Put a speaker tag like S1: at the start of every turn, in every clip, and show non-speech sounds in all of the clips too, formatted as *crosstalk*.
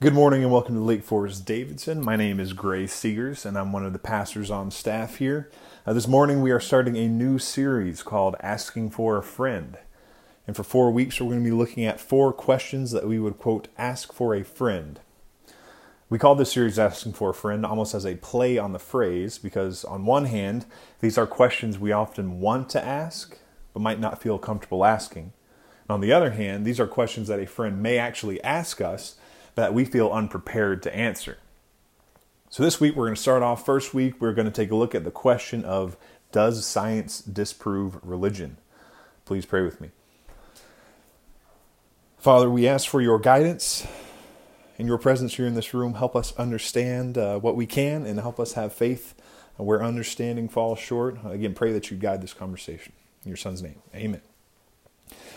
S1: Good morning and welcome to Lake Forest Davidson. My name is Gray Segars and I'm one of the pastors on staff here. Uh, this morning we are starting a new series called Asking for a Friend. And for four weeks we're going to be looking at four questions that we would quote ask for a friend. We call this series Asking for a Friend almost as a play on the phrase because, on one hand, these are questions we often want to ask but might not feel comfortable asking. And on the other hand, these are questions that a friend may actually ask us that we feel unprepared to answer. So, this week we're going to start off. First week, we're going to take a look at the question of Does science disprove religion? Please pray with me. Father, we ask for your guidance and your presence here in this room. Help us understand uh, what we can and help us have faith where understanding falls short. Again, pray that you guide this conversation. In your son's name, amen.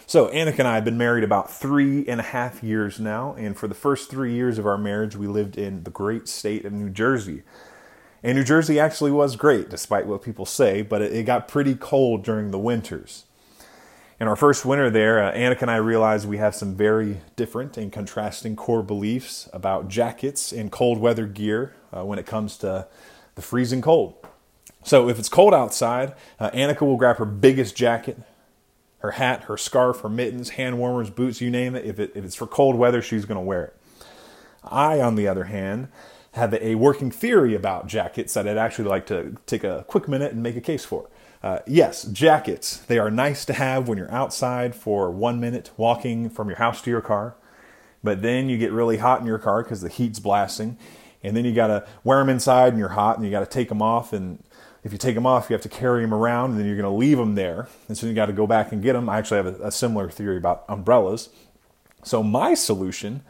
S1: So, Annika and I have been married about three and a half years now, and for the first three years of our marriage, we lived in the great state of New Jersey. And New Jersey actually was great, despite what people say, but it, got pretty cold during the winters. In our first winter there, uh, Annika and I realized we have some very different and contrasting core beliefs about jackets and cold weather gear uh, when it comes to the freezing cold. So, if it's cold outside, uh, Annika will grab her biggest jacket, her hat, her scarf, her mittens, hand warmers, boots, you name it. If, it, if it's for cold weather, she's going to wear it. I, on the other hand, have a working theory about jackets that I'd actually like to take a quick minute and make a case for. Uh, yes, jackets. They are nice to have when you're outside for one minute walking from your house to your car. But then you get really hot in your car because the heat's blasting. And then you got to wear them inside and you're hot and you got to take them off. And if you take them off, you have to carry them around, and then you're going to leave them there, and so you got to go back and get them. I actually have a, a similar theory about umbrellas. So my solution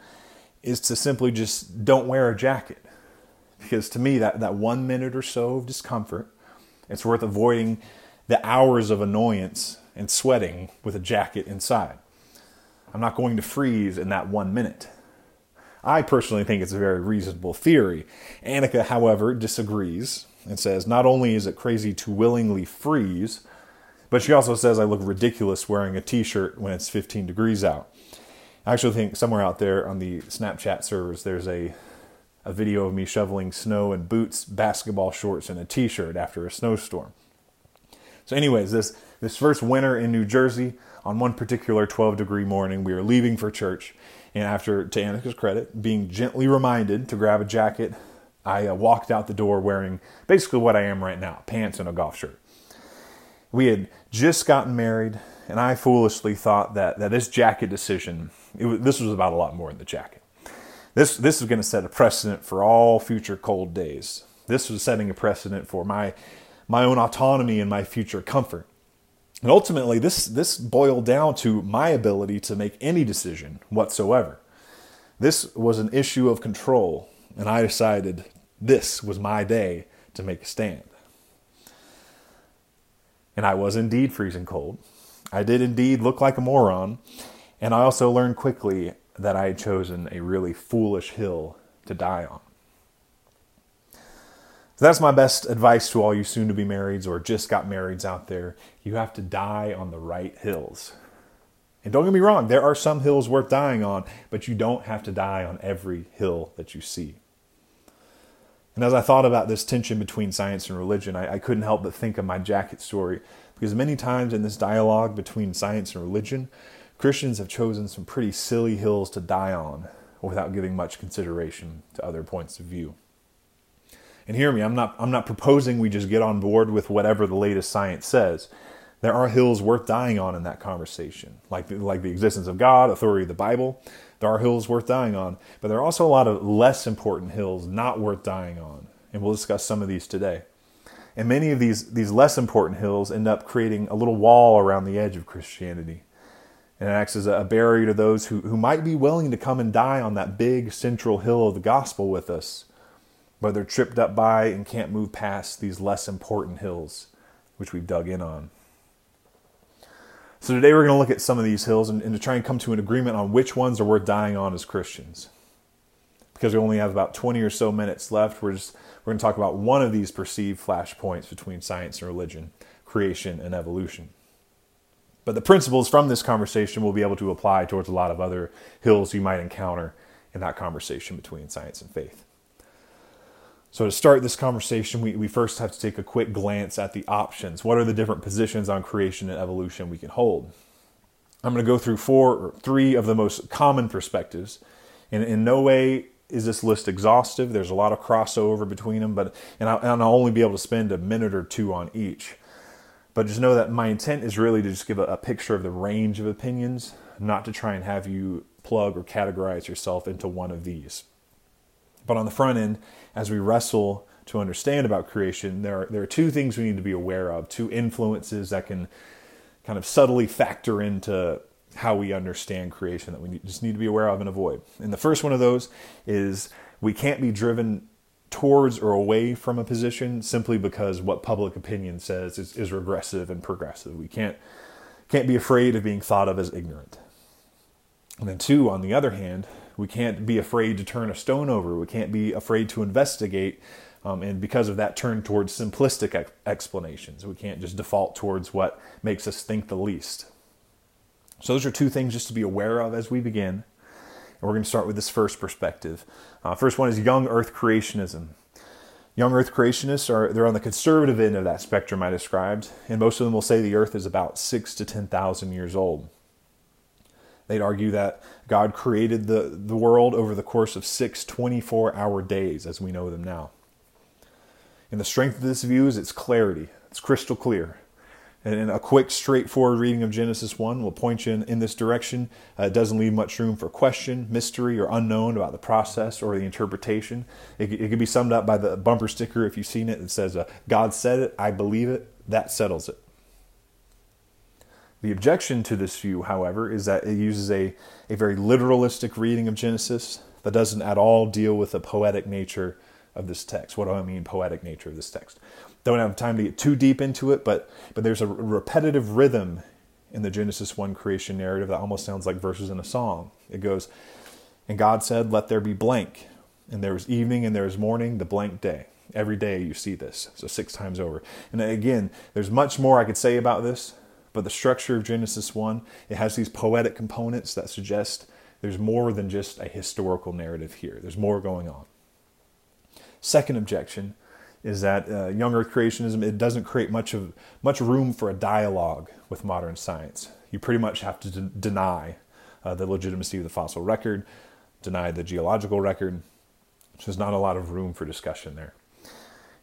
S1: is to simply just don't wear a jacket, because to me that that one minute or so of discomfort, it's worth avoiding the hours of annoyance and sweating with a jacket inside. I'm not going to freeze in that one minute. I personally think it's a very reasonable theory. Annika, however, disagrees and says, Not only is it crazy to willingly freeze, but she also says I look ridiculous wearing a t shirt when it's 15 degrees out. I actually think somewhere out there on the Snapchat servers, there's a, a video of me shoveling snow in boots, basketball shorts, and a t shirt after a snowstorm. So, anyways, this, this first winter in New Jersey, on one particular 12 degree morning, we were leaving for church. And after, to Annika's credit, being gently reminded to grab a jacket, I uh, walked out the door wearing basically what I am right now pants and a golf shirt. We had just gotten married, and I foolishly thought that, that this jacket decision, was, this was about a lot more than the jacket. This, this was going to set a precedent for all future cold days. This was setting a precedent for my, my own autonomy and my future comfort. And ultimately, this, this boiled down to my ability to make any decision whatsoever. This was an issue of control and I decided this was my day to make a stand. And I was indeed freezing cold. I did indeed look like a moron, and I also learned quickly that I had chosen a really foolish hill to die on. So that's my best advice to all you soon to be marrieds or just got marrieds out there. You have to die on the right hills. And don't get me wrong, there are some hills worth dying on, but you don't have to die on every hill that you see. And as I thought about this tension between science and religion, I, I, couldn't help but think of my jacket story, because many times in this dialogue between science and religion, Christians have chosen some pretty silly hills to die on without giving much consideration to other points of view. And hear me, I'm not, I'm not proposing we just get on board with whatever the latest science says. There are hills worth dying on in that conversation, like the, like the existence of God, authority of the Bible, there are hills worth dying on, but there are also a lot of less important hills not worth dying on. And we'll discuss some of these today. And many of these, these less important hills end up creating a little wall around the edge of Christianity. And it acts as a barrier to those who, who might be willing to come and die on that big central hill of the gospel with us, but they're tripped up by and can't move past these less important hills, which we've dug in on. So today we're going to look at some of these hills and, and, to try and come to an agreement on which ones are worth dying on as Christians. Because we only have about 20 or so minutes left, we're, just, we're going to talk about one of these perceived flashpoints between science and religion, creation and evolution. But the principles from this conversation will be able to apply towards a lot of other hills you might encounter in that conversation between science and faith. So, to start this conversation, we, we first have to take a quick glance at the options. What are the different positions on creation and evolution we can hold? I'm going to go through four or three of the most common perspectives. And in no way is this list exhaustive. There's a lot of crossover between them, but and I'll, and I'll only be able to spend a minute or two on each. But just know that my intent is really to just give a, a picture of the range of opinions, not to try and have you plug or categorize yourself into one of these. But on the front end, as we wrestle to understand about creation, there are, there are two things we need to be aware of, two influences that can kind of subtly factor into how we understand creation that we just need to be aware of and avoid. And the first one of those is we can't be driven towards or away from a position simply because what public opinion says is, is regressive and progressive. We can't can't be afraid of being thought of as ignorant. And then two, on the other hand, we can't be afraid to turn a stone over. We can't be afraid to investigate, um, and because of that, turn towards simplistic ex- explanations. We can't just default towards what makes us think the least. So those are two things just to be aware of as we begin. And we're going to start with this first perspective. Uh, first one is young Earth creationism. Young Earth creationists are they're on the conservative end of that spectrum I described, and most of them will say the Earth is about six to ten thousand years old. They'd argue that God created the, the world over the course of six 24 hour days as we know them now. And the strength of this view is its clarity, it's crystal clear. And a quick, straightforward reading of Genesis 1 will point you in, in this direction. Uh, it doesn't leave much room for question, mystery, or unknown about the process or the interpretation. It, it can be summed up by the bumper sticker, if you've seen it, that says, uh, God said it, I believe it, that settles it. The objection to this view, however, is that it uses a, a very literalistic reading of Genesis that doesn't at all deal with the poetic nature of this text. What do I mean, poetic nature of this text? Don't have time to get too deep into it, but but there's a repetitive rhythm in the Genesis 1 creation narrative that almost sounds like verses in a song. It goes, And God said, Let there be blank. And there was evening and there was morning, the blank day. Every day you see this, so six times over. And again, there's much more I could say about this, but the structure of Genesis 1, it has these poetic components that suggest there's more than just a historical narrative here. There's more going on. Second objection is that uh, young Earth creationism it doesn't create much of much room for a dialogue with modern science. You pretty much have to de- deny uh, the legitimacy of the fossil record, deny the geological record. So there's not a lot of room for discussion there.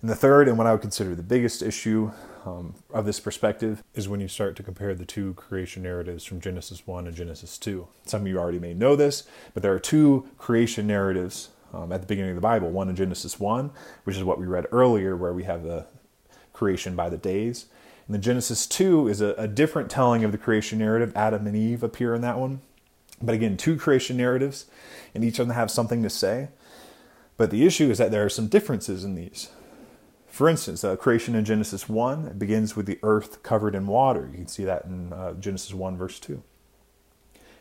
S1: And the third, and what I would consider the biggest issue um, of this perspective, is when you start to compare the two creation narratives from Genesis 1 and Genesis 2. Some of you already may know this, but there are two creation narratives um, at the beginning of the Bible. One in Genesis 1, which is what we read earlier, where we have the creation by the days. And then Genesis 2 is a, a different telling of the creation narrative. Adam and Eve appear in that one. But again, two creation narratives, and each of them have something to say. But the issue is that there are some differences in these. For instance, uh, creation in Genesis 1 begins with the earth covered in water. You can see that in uh, Genesis 1, verse 2.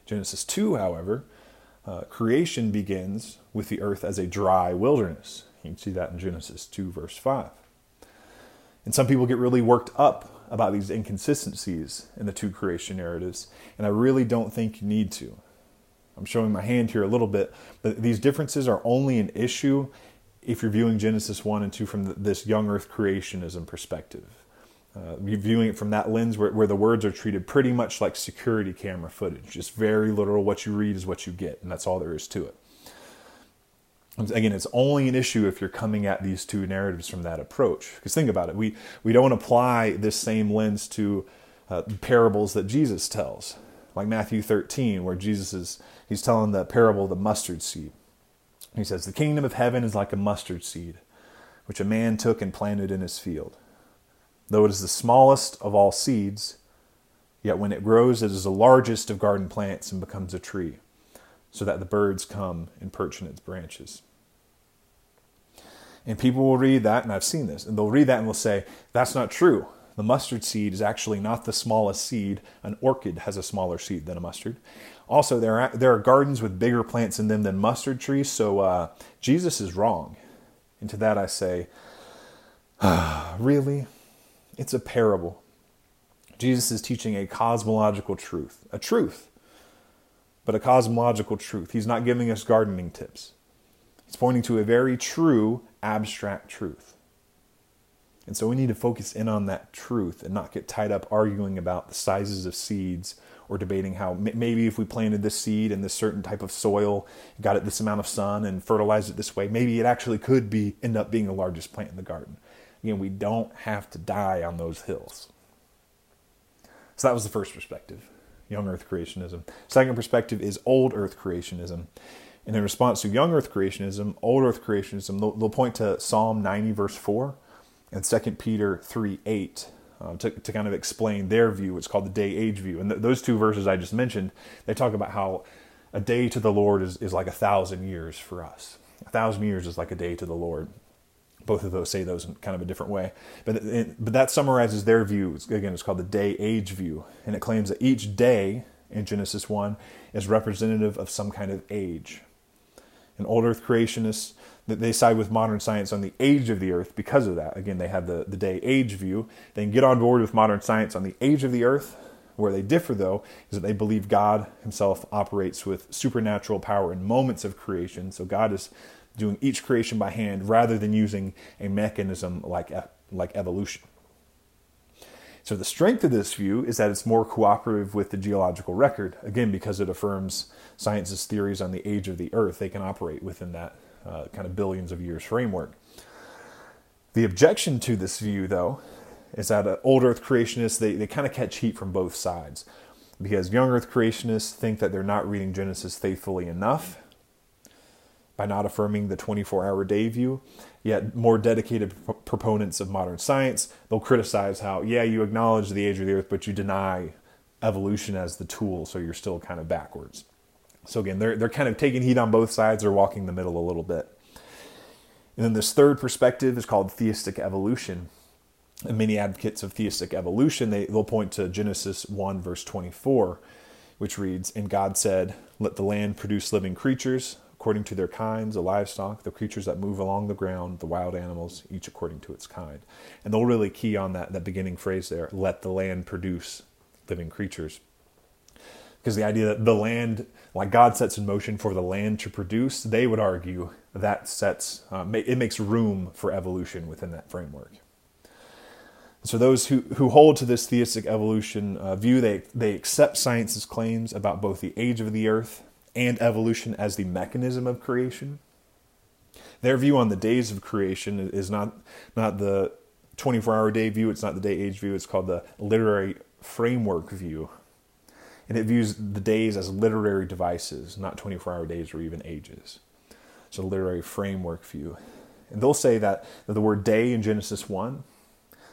S1: Genesis 2, however, uh, creation begins with the earth as a dry wilderness. You can see that in Genesis 2, verse 5. And some people get really worked up about these inconsistencies in the two creation narratives, and I really don't think you need to. I'm showing my hand here a little bit, but these differences are only an issue if you're viewing Genesis 1 and 2 from this young earth creationism perspective uh, viewing it from that lens where, where the words are treated pretty much like security camera footage. Just very literal what you read is what you get and that's all there is to it. Again it's only an issue if you're coming at these two narratives from that approach because think about it we we don't apply this same lens to uh, parables that jesus tells. Like matthew 13 where jesus is he's telling the parable of the mustard seed he says the kingdom of heaven is like a mustard seed which a man took and planted in his field Though it is the smallest of all seeds, yet when it grows, it is the largest of garden plants and becomes a tree, so that the birds come and perch in its branches. And people will read that, and I've seen this, and they'll read that and will say, That's not true. The mustard seed is actually not the smallest seed. An orchid has a smaller seed than a mustard. Also, there are, there are gardens with bigger plants in them than mustard trees, so uh, Jesus is wrong. And to that I say, ah, *sighs* Really? It's a parable. Jesus is teaching a cosmological truth, a truth. but a cosmological truth. He's not giving us gardening tips. He's pointing to a very true, abstract truth. And so we need to focus in on that truth and not get tied up arguing about the sizes of seeds or debating how maybe if we planted this seed in this certain type of soil, got it this amount of sun and fertilized it this way, maybe it actually could be end up being the largest plant in the garden. Again, we don't have to die on those hills. So that was the first perspective, young earth creationism. Second perspective is old earth creationism. And in response to young earth creationism, old earth creationism, they'll, they'll point to Psalm 90, verse 4, and 2 Peter 3, 8, uh, to, to kind of explain their view. It's called the day age view. And th- those two verses I just mentioned, they talk about how a day to the Lord is, is like a thousand years for us. A thousand years is like a day to the Lord. Both of those say those in kind of a different way. But, it, but that summarizes their view. It's, again, it's called the day age view. And it claims that each day in Genesis 1 is representative of some kind of age. And old earth creationists they side with modern science on the age of the earth because of that. Again, they have the, the day age view. They can get on board with modern science on the age of the earth. Where they differ, though, is that they believe God himself operates with supernatural power in moments of creation. So God is doing each creation by hand rather than using a mechanism like, like evolution. So the strength of this view is that it's more cooperative with the geological record, again, because it affirms science's theories on the age of the earth. They can operate within that uh, kind of billions of years framework. The objection to this view, though, is that uh, old Earth creationists they, they kind of catch heat from both sides, because young Earth creationists think that they're not reading Genesis faithfully enough by not affirming the 24-hour day view. Yet more dedicated proponents of modern science they'll criticize how yeah you acknowledge the age of the Earth, but you deny evolution as the tool, so you're still kind of backwards. So again, they're they're kind of taking heat on both sides. They're walking the middle a little bit. And then this third perspective is called theistic evolution. And many advocates of theistic evolution, they, they'll point to Genesis 1, verse 24, which reads, And God said, Let the land produce living creatures, according to their kinds, the livestock, the creatures that move along the ground, the wild animals, each according to its kind. And they'll really key on that, that beginning phrase there, let the land produce living creatures. Because the idea that the land like God sets in motion for the land to produce, they would argue that sets uh, it makes room for evolution within that framework. So those who, who hold to this theistic evolution uh, view, they, they accept science's claims about both the age of the earth and evolution as the mechanism of creation. Their view on the days of creation is not, not the 24 hour day view, it's not the day age view, it's called the literary framework view and it views the days as literary devices, not 24 hour days or even ages. It's a literary framework view. And they'll say that, that the word day in Genesis 1,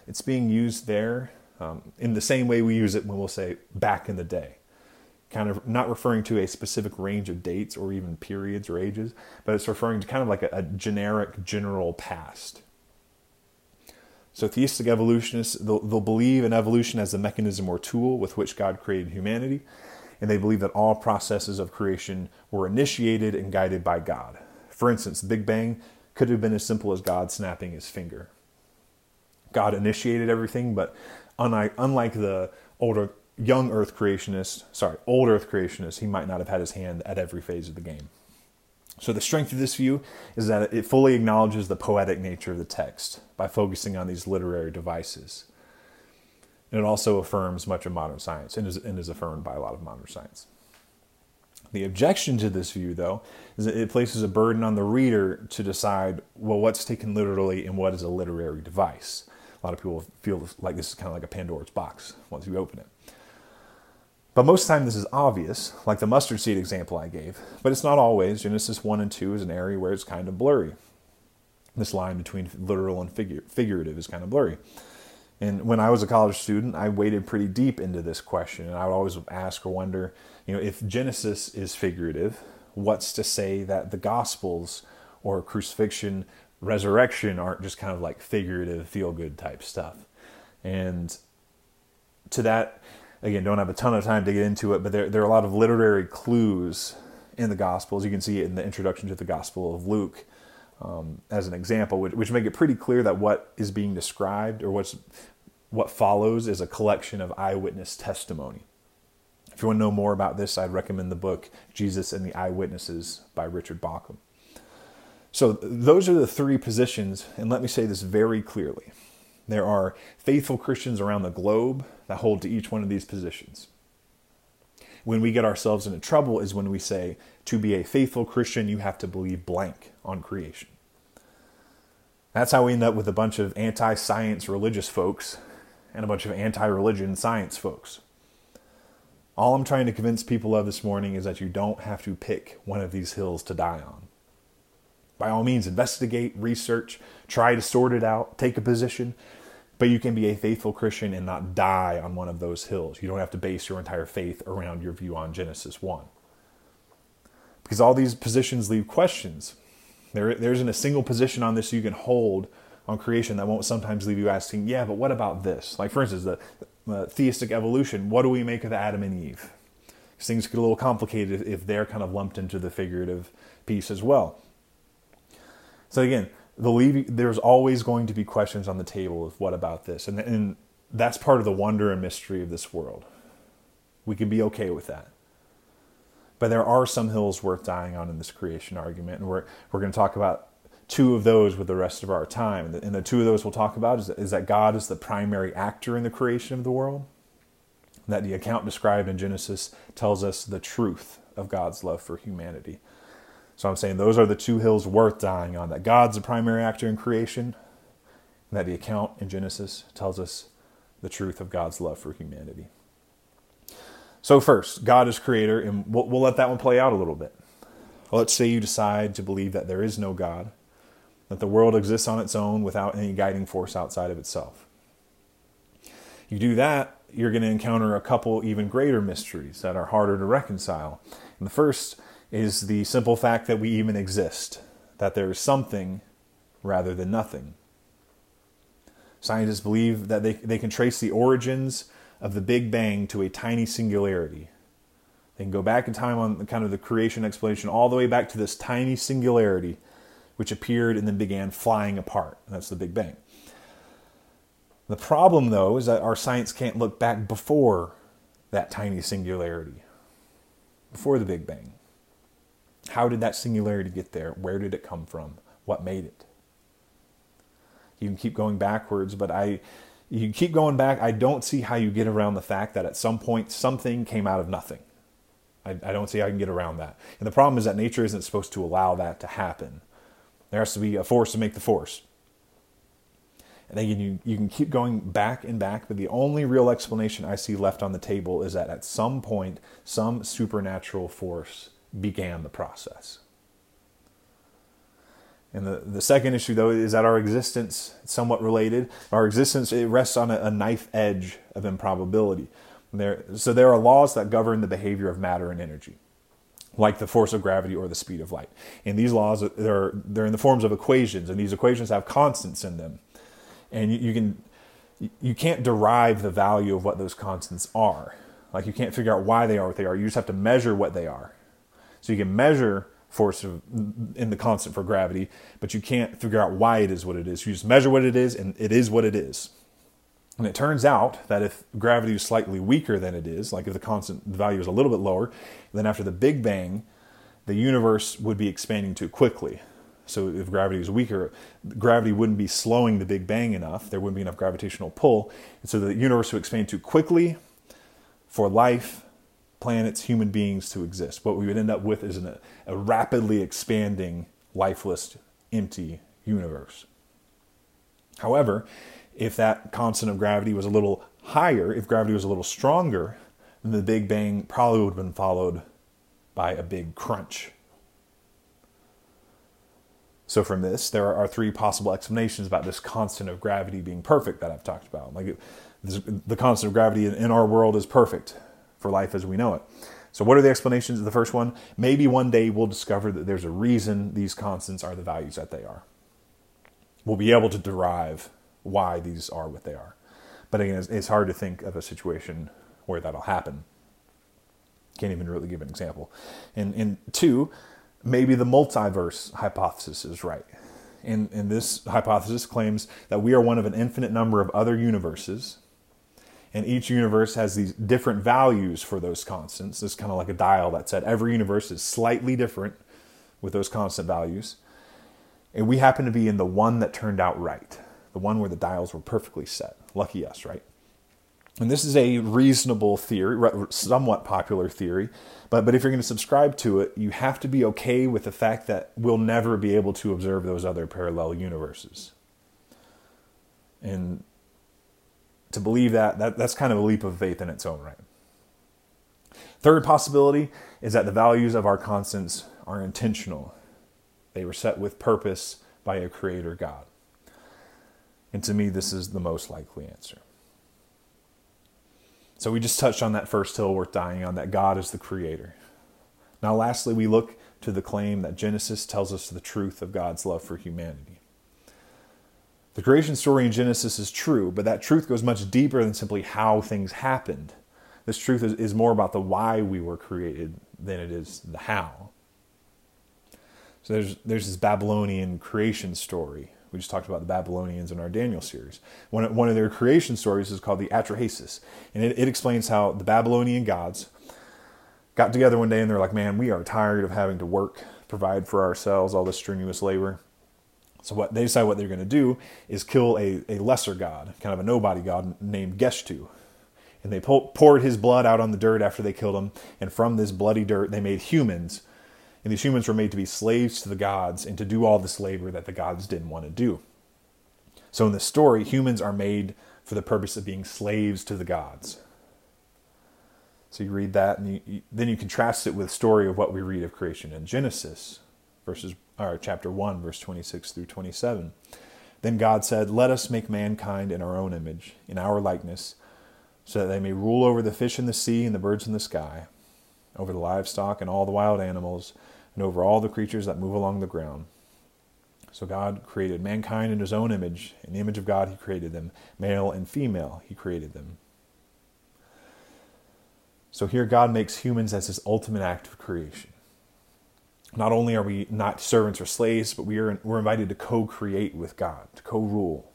S1: it's being used there um, in the same way we use it when we'll say back in the day. Kind of not referring to a specific range of dates or even periods or ages, but it's referring to kind of like a, a generic, general past. So theistic evolutionists, they'll, they'll believe in evolution as a mechanism or tool with which God created humanity, and they believe that all processes of creation were initiated and guided by God. For instance, the Big Bang could have been as simple as God snapping his finger. God initiated everything, but unlike the older young Earth creationists, sorry, old Earth creationists, he might not have had his hand at every phase of the game. So, the strength of this view is that it fully acknowledges the poetic nature of the text by focusing on these literary devices. And it also affirms much of modern science and is, and is affirmed by a lot of modern science. The objection to this view, though, is that it places a burden on the reader to decide, well, what's taken literally and what is a literary device. A lot of people feel like this is kind of like a Pandora's box once you open it. But most of the time, this is obvious, like the mustard seed example I gave. But it's not always. Genesis 1 and 2 is an area where it's kind of blurry. This line between literal and figure, figurative is kind of blurry. And when I was a college student, I waded pretty deep into this question. And I would always ask or wonder, you know, if Genesis is figurative, what's to say that the Gospels or crucifixion, resurrection aren't just kind of like figurative, feel good type stuff? And to that, again, don't have a ton of time to get into it, but there, there are a lot of literary clues in the Gospels. You can see it in the introduction to the Gospel of Luke um, as an example, which, which make it pretty clear that what is being described or what's what follows is a collection of eyewitness testimony. If you want to know more about this, I'd recommend the book Jesus and the Eyewitnesses by Richard Bauckham. So, those are the three positions, and let me say this very clearly. There are faithful Christians around the globe that hold to each one of these positions. When we get ourselves into trouble is when we say, to be a faithful Christian, you have to believe blank on creation. That's how we end up with a bunch of anti science religious folks and a bunch of anti religion science folks. All I'm trying to convince people of this morning is that you don't have to pick one of these hills to die on. By all means, investigate, research, try to sort it out, take a position, but you can be a faithful Christian and not die on one of those hills. You don't have to base your entire faith around your view on Genesis 1. Because all these positions leave questions. There, there isn't a single position on this you can hold on creation that won't sometimes leave you asking, yeah, but what about this? Like, for instance, the, the theistic evolution. What do we make of Adam and Eve? Because things get a little complicated if they're kind of lumped into the figurative piece as well. So again, the leaving, there's always going to be questions on the table of what about this, and, and that's part of the wonder and mystery of this world. We can be okay with that. But there are some hills worth dying on in this creation argument, and we're we're going to talk about two of those with the rest of our time. And the two of those we'll talk about is, is that God is the primary actor in the creation of the world, that the account described in Genesis tells us the truth of God's love for humanity. So I'm saying those are the two hills worth dying on that God's the primary actor in creation, and that the account in Genesis tells us the truth of God's love for humanity. So, first, God is creator, and we'll, we'll let that one play out a little bit. Well, let's say you decide to believe that there is no God, that the world exists on its own without any guiding force outside of itself. You do that, you're going to encounter a couple even greater mysteries that are harder to reconcile. And the first is the simple fact that we even exist, that there is something rather than nothing. Scientists believe that they, they can trace the origins of the Big Bang to a tiny singularity. They can go back in time on the, kind of the creation explanation all the way back to this tiny singularity which appeared and then began flying apart. That's the Big Bang. The problem, though, is that our science can't look back before that tiny singularity, before the Big Bang. How did that singularity get there? Where did it come from? What made it? You can keep going backwards, but I you keep going back. I don't see how you get around the fact that at some point something came out of nothing. I, I don't see how I can get around that. And the problem is that nature isn't supposed to allow that to happen. There has to be a force to make the force. And again, you, you can keep going back and back, but the only real explanation I see left on the table is that at some point, some supernatural force began the process. And the, the second issue, though, is that our existence, somewhat related, our existence it rests on a, a knife edge of improbability. There, so there are laws that govern the behavior of matter and energy, like the force of gravity or the speed of light. And these laws, they're, they're in the forms of equations, and these equations have constants in them. And you, you can you can't derive the value of what those constants are. Like you can't figure out why they are what they are. You just have to measure what they are. So you can measure force of, in the constant for gravity, but you can't figure out why it is what it is. You just measure what it is, and it is what it is. And it turns out that if gravity is slightly weaker than it is, like if the constant value is a little bit lower, then after the Big Bang, the universe would be expanding too quickly. So if gravity was weaker, gravity wouldn't be slowing the Big Bang enough. There wouldn't be enough gravitational pull. And so the universe would expand too quickly for life planets, human beings to exist. What we would end up with is an, a rapidly expanding, lifeless, empty universe. However, if that constant of gravity was a little higher, if gravity was a little stronger, then the Big Bang probably would have been followed by a big crunch. So, from this, there are three possible explanations about this constant of gravity being perfect that I've talked about. Like, the constant of gravity in our world is perfect for life as we know it. So, what are the explanations of the first one? Maybe one day we'll discover that there's a reason these constants are the values that they are. We'll be able to derive why these are what they are. But again, it's, it's hard to think of a situation where that'll happen. Can't even really give an example. And, and two, maybe the multiverse hypothesis is right. And, and this hypothesis claims that we are one of an infinite number of other universes And each universe has these different values for those constants. It's kind of like a dial that said every universe is slightly different with those constant values. And we happen to be in the one that turned out right, the one where the dials were perfectly set. Lucky us, right? And this is a reasonable theory, somewhat popular theory, but, but if you're going to subscribe to it, you have to be okay with the fact that we'll never be able to observe those other parallel universes. And to believe that, that that's kind of a leap of faith in its own right. Third possibility is that the values of our constants are intentional. They were set with purpose by a creator God. And to me, this is the most likely answer. So we just touched on that first hill worth dying on, that God is the creator. Now, lastly, we look to the claim that Genesis tells us the truth of God's love for humanity. The creation story in Genesis is true, but that truth goes much deeper than simply how things happened. This truth is, is more about the why we were created than it is the how. So there's, there's this Babylonian creation story we just talked about the Babylonians in our Daniel series. One, one of their creation stories is called the Atrahasis, and it, it explains how the Babylonian gods got together one day and they're like, man, we are tired of having to work, provide for ourselves, all this strenuous labor. So what they decide what they're going to do is kill a, a lesser god, kind of a nobody god named Geshtu. And they poured his blood out on the dirt after they killed him, and from this bloody dirt they made humans and these humans were made to be slaves to the gods and to do all this labor that the gods didn't want to do. So in this story, humans are made for the purpose of being slaves to the gods. So you read that, and you, you, then you contrast it with the story of what we read of creation in Genesis, verses or chapter one, verse twenty-six through twenty-seven. Then God said, "Let us make mankind in our own image, in our likeness, so that they may rule over the fish in the sea and the birds in the sky, over the livestock and all the wild animals." and over all the creatures that move along the ground. So God created mankind in his own image. In the image of God, he created them. Male and female, he created them. So here, God makes humans as his ultimate act of creation. Not only are we not servants or slaves, but we are, we're invited to co create with God, to co rule.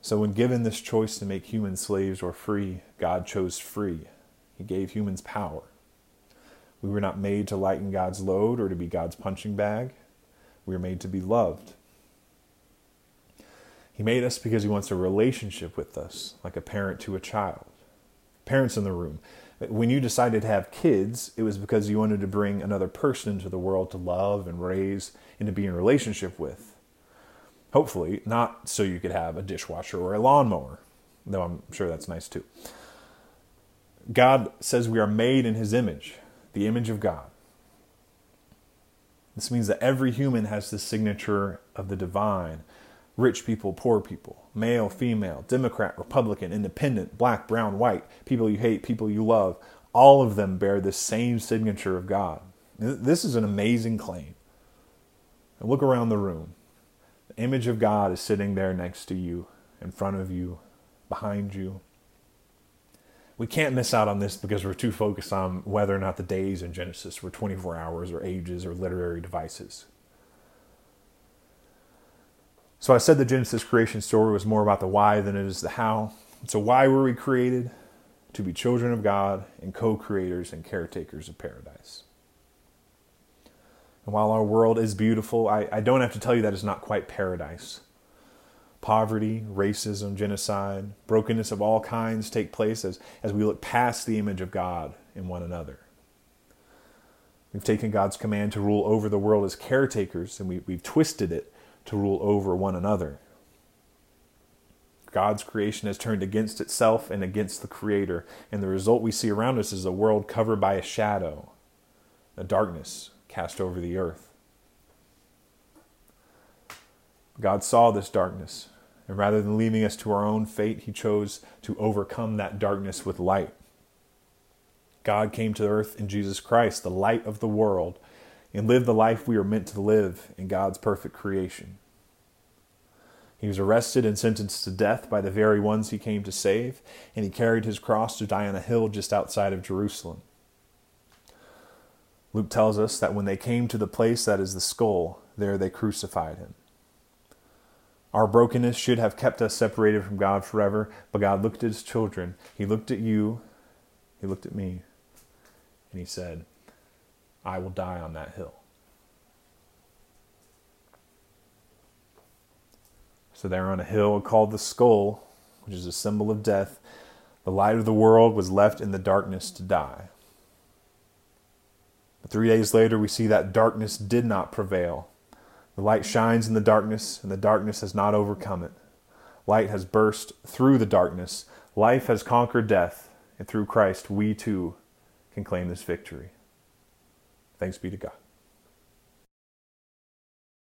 S1: So, when given this choice to make humans slaves or free, God chose free. He gave humans power. We were not made to lighten God's load or to be God's punching bag. We were made to be loved. He made us because He wants a relationship with us, like a parent to a child. Parents in the room, when you decided to have kids, it was because you wanted to bring another person into the world to love and raise and to be in relationship with. Hopefully, not so you could have a dishwasher or a lawnmower, though I'm sure that's nice too. God says we are made in His image the image of God. This means that every human has the signature of the divine rich people, poor people, male, female, Democrat, Republican, independent, black, brown, white, people you hate, people you love. All of them bear the same signature of God. This is an amazing claim. And look around the room. The image of God is sitting there next to you, in front of you, behind you we can't miss out on this because we're too focused on whether or not the days in Genesis were 24 hours or ages or literary devices. So I said the Genesis creation story was more about the why than it is the how. So, why were we created? To be children of God and co creators and caretakers of paradise. And while our world is beautiful, I, I don't have to tell you that it's not quite paradise. Poverty, racism, genocide, brokenness of all kinds take place as, as we look past the image of God in one another. We've taken God's command to rule over the world as caretakers, and we, we've twisted it to rule over one another. God's creation has turned against itself and against the Creator, and the result we see around us is a world covered by a shadow, a darkness cast over the earth. God saw this darkness and rather than leaving us to our own fate, he chose to overcome that darkness with light. God came to earth in Jesus Christ, the light of the world, and live the life we are meant to live in God's perfect creation. He was arrested and sentenced to death by the very ones he came to save, and he carried his cross to die on a hill just outside of Jerusalem. Luke tells us that when they came to the place that is the skull, there they crucified him. Our brokenness should have kept us separated from God forever, but God looked at his children. He looked at you, he looked at me, and he said, I will die on that hill. So, there on a hill called the skull, which is a symbol of death, the light of the world was left in the darkness to die. But three days later, we see that darkness did not prevail. The light shines in the darkness, and the darkness has not overcome it. Light has burst through the darkness. Life has conquered death, and through Christ, we too can claim this victory. Thanks be to God.